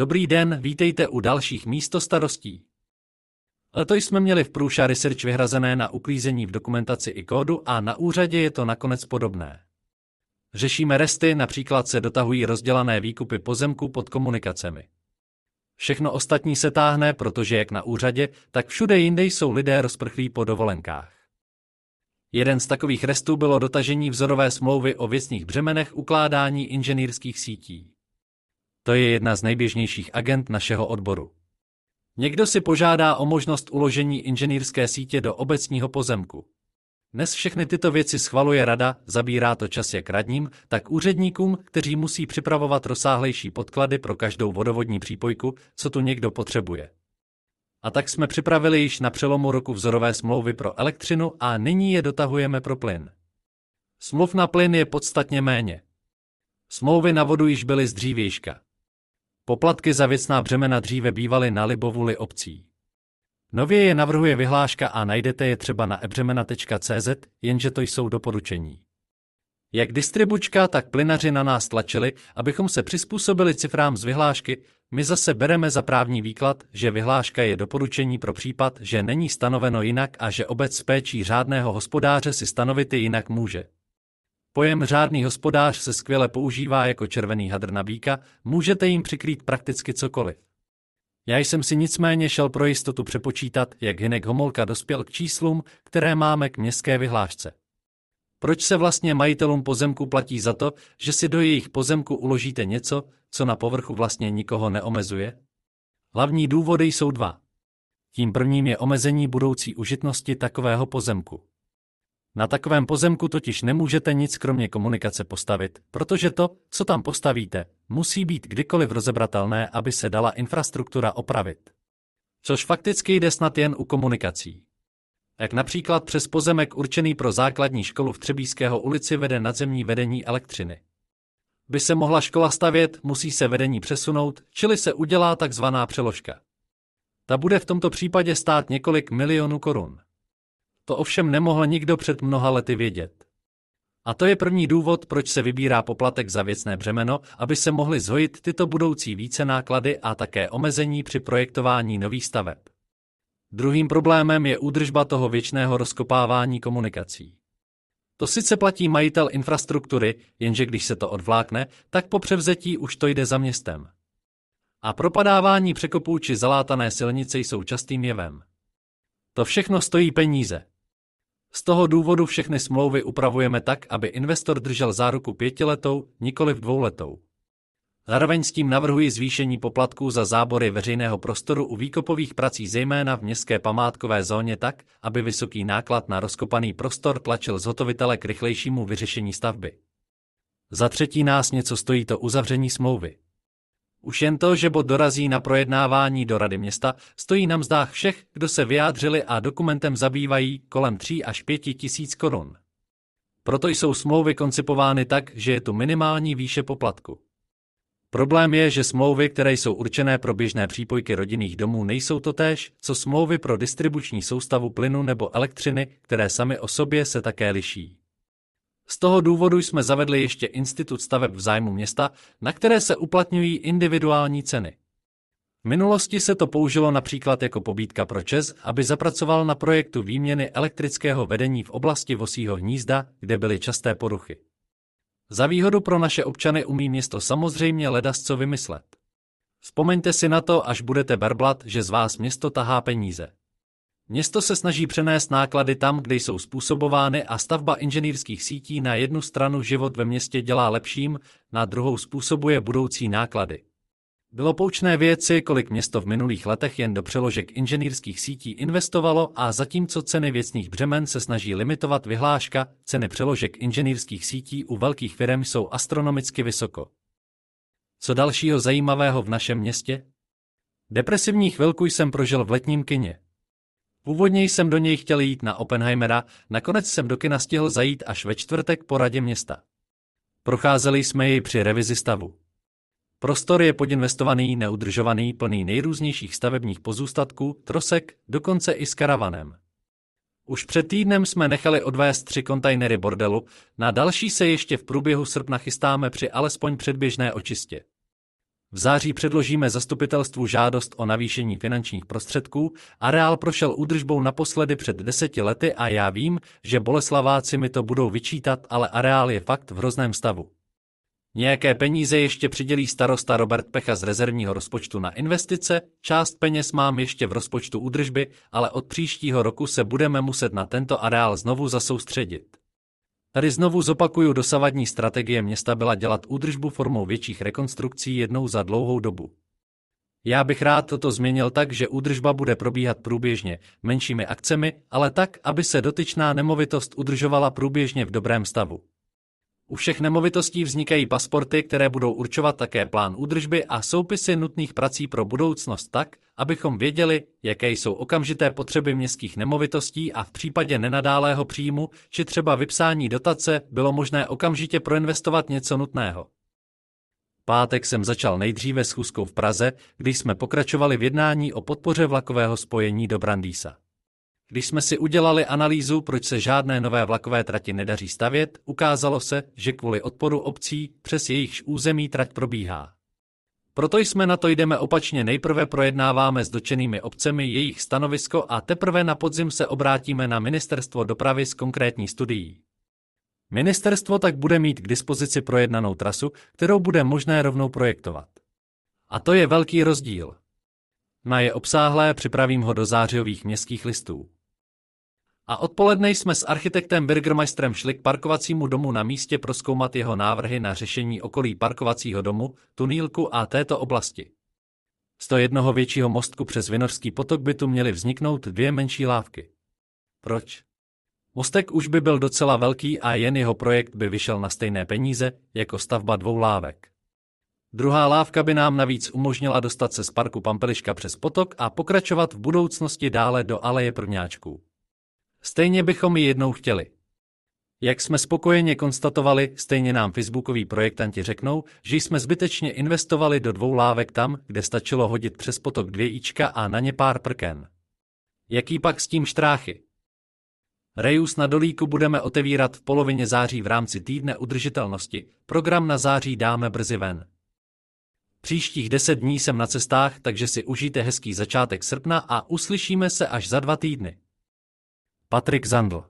Dobrý den, vítejte u dalších místostarostí. Leto jsme měli v Průša Research vyhrazené na uklízení v dokumentaci i kódu a na úřadě je to nakonec podobné. Řešíme resty, například se dotahují rozdělané výkupy pozemku pod komunikacemi. Všechno ostatní se táhne, protože jak na úřadě, tak všude jinde jsou lidé rozprchlí po dovolenkách. Jeden z takových restů bylo dotažení vzorové smlouvy o věcných břemenech ukládání inženýrských sítí. To je jedna z nejběžnějších agent našeho odboru. Někdo si požádá o možnost uložení inženýrské sítě do obecního pozemku. Dnes všechny tyto věci schvaluje rada, zabírá to čas jak radním, tak úředníkům, kteří musí připravovat rozsáhlejší podklady pro každou vodovodní přípojku, co tu někdo potřebuje. A tak jsme připravili již na přelomu roku vzorové smlouvy pro elektřinu a nyní je dotahujeme pro plyn. Smluv na plyn je podstatně méně. Smlouvy na vodu již byly z dřívějška. Poplatky za věcná břemena dříve bývaly na libovuli obcí. Nově je navrhuje vyhláška a najdete je třeba na ebřemena.cz, jenže to jsou doporučení. Jak distribučka, tak plynaři na nás tlačili, abychom se přizpůsobili cifrám z vyhlášky, my zase bereme za právní výklad, že vyhláška je doporučení pro případ, že není stanoveno jinak a že obec s péčí řádného hospodáře si stanovit jinak může. Pojem řádný hospodář se skvěle používá jako červený hadr na býka, můžete jim přikrýt prakticky cokoliv. Já jsem si nicméně šel pro jistotu přepočítat, jak Hinek Homolka dospěl k číslům, které máme k městské vyhlášce. Proč se vlastně majitelům pozemku platí za to, že si do jejich pozemku uložíte něco, co na povrchu vlastně nikoho neomezuje? Hlavní důvody jsou dva. Tím prvním je omezení budoucí užitnosti takového pozemku. Na takovém pozemku totiž nemůžete nic kromě komunikace postavit, protože to, co tam postavíte, musí být kdykoliv rozebratelné, aby se dala infrastruktura opravit. Což fakticky jde snad jen u komunikací. Jak například přes pozemek určený pro základní školu v Třebíského ulici vede nadzemní vedení elektřiny. By se mohla škola stavět, musí se vedení přesunout, čili se udělá takzvaná přeložka. Ta bude v tomto případě stát několik milionů korun. To ovšem nemohl nikdo před mnoha lety vědět. A to je první důvod, proč se vybírá poplatek za věcné břemeno, aby se mohly zhojit tyto budoucí více náklady a také omezení při projektování nových staveb. Druhým problémem je údržba toho věčného rozkopávání komunikací. To sice platí majitel infrastruktury, jenže když se to odvlákne, tak po převzetí už to jde za městem. A propadávání překopů či zalátané silnice jsou častým jevem. To všechno stojí peníze. Z toho důvodu všechny smlouvy upravujeme tak, aby investor držel záruku pětiletou, nikoli v dvouletou. Zároveň s tím navrhuji zvýšení poplatků za zábory veřejného prostoru u výkopových prací zejména v městské památkové zóně tak, aby vysoký náklad na rozkopaný prostor tlačil zhotovitele k rychlejšímu vyřešení stavby. Za třetí nás něco stojí to uzavření smlouvy. Už jen to, že bod dorazí na projednávání do Rady města, stojí na mzdách všech, kdo se vyjádřili a dokumentem zabývají kolem 3 až 5 tisíc korun. Proto jsou smlouvy koncipovány tak, že je tu minimální výše poplatku. Problém je, že smlouvy, které jsou určené pro běžné přípojky rodinných domů, nejsou totéž, co smlouvy pro distribuční soustavu plynu nebo elektřiny, které sami o sobě se také liší. Z toho důvodu jsme zavedli ještě institut staveb v zájmu města, na které se uplatňují individuální ceny. V minulosti se to použilo například jako pobídka pro ČES, aby zapracoval na projektu výměny elektrického vedení v oblasti Vosího hnízda, kde byly časté poruchy. Za výhodu pro naše občany umí město samozřejmě ledas co vymyslet. Vzpomeňte si na to, až budete berblat, že z vás město tahá peníze. Město se snaží přenést náklady tam, kde jsou způsobovány a stavba inženýrských sítí na jednu stranu život ve městě dělá lepším, na druhou způsobuje budoucí náklady. Bylo poučné věci, kolik město v minulých letech jen do přeložek inženýrských sítí investovalo a zatímco ceny věcných břemen se snaží limitovat vyhláška, ceny přeložek inženýrských sítí u velkých firm jsou astronomicky vysoko. Co dalšího zajímavého v našem městě? Depresivní chvilku jsem prožil v letním kině. Původně jsem do něj chtěl jít na Oppenheimera, nakonec jsem do kina stihl zajít až ve čtvrtek po radě města. Procházeli jsme jej při revizi stavu. Prostor je podinvestovaný, neudržovaný, plný nejrůznějších stavebních pozůstatků, trosek, dokonce i s karavanem. Už před týdnem jsme nechali odvést tři kontajnery bordelu, na další se ještě v průběhu srpna chystáme při alespoň předběžné očistě. V září předložíme zastupitelstvu žádost o navýšení finančních prostředků, areál prošel údržbou naposledy před deseti lety a já vím, že Boleslaváci mi to budou vyčítat, ale areál je fakt v hrozném stavu. Nějaké peníze ještě přidělí starosta Robert Pecha z rezervního rozpočtu na investice, část peněz mám ještě v rozpočtu údržby, ale od příštího roku se budeme muset na tento areál znovu zasoustředit. Tady znovu zopakuju dosavadní strategie města byla dělat údržbu formou větších rekonstrukcí jednou za dlouhou dobu. Já bych rád toto změnil tak, že údržba bude probíhat průběžně, menšími akcemi, ale tak, aby se dotyčná nemovitost udržovala průběžně v dobrém stavu. U všech nemovitostí vznikají pasporty, které budou určovat také plán údržby a soupisy nutných prací pro budoucnost tak, abychom věděli, jaké jsou okamžité potřeby městských nemovitostí a v případě nenadálého příjmu či třeba vypsání dotace bylo možné okamžitě proinvestovat něco nutného. Pátek jsem začal nejdříve schůzkou v Praze, když jsme pokračovali v jednání o podpoře vlakového spojení do Brandýsa. Když jsme si udělali analýzu, proč se žádné nové vlakové trati nedaří stavět, ukázalo se, že kvůli odporu obcí přes jejichž území trať probíhá. Proto jsme na to jdeme opačně nejprve projednáváme s dočenými obcemi jejich stanovisko a teprve na podzim se obrátíme na ministerstvo dopravy s konkrétní studií. Ministerstvo tak bude mít k dispozici projednanou trasu, kterou bude možné rovnou projektovat. A to je velký rozdíl. Na je obsáhlé připravím ho do zářijových městských listů. A odpoledne jsme s architektem Birgermeistrem šli k parkovacímu domu na místě proskoumat jeho návrhy na řešení okolí parkovacího domu, tunílku a této oblasti. Z to jednoho většího mostku přes Vinorský potok by tu měly vzniknout dvě menší lávky. Proč? Mostek už by byl docela velký a jen jeho projekt by vyšel na stejné peníze jako stavba dvou lávek. Druhá lávka by nám navíc umožnila dostat se z parku Pampeliška přes potok a pokračovat v budoucnosti dále do aleje prvňáčků. Stejně bychom ji jednou chtěli. Jak jsme spokojeně konstatovali, stejně nám facebookoví projektanti řeknou, že jsme zbytečně investovali do dvou lávek tam, kde stačilo hodit přes potok dvě ička a na ně pár prken. Jaký pak s tím štráchy? Rejus na Dolíku budeme otevírat v polovině září v rámci týdne udržitelnosti. Program na září dáme brzy ven. Příštích deset dní jsem na cestách, takže si užijte hezký začátek srpna a uslyšíme se až za dva týdny. Patrick Zandl.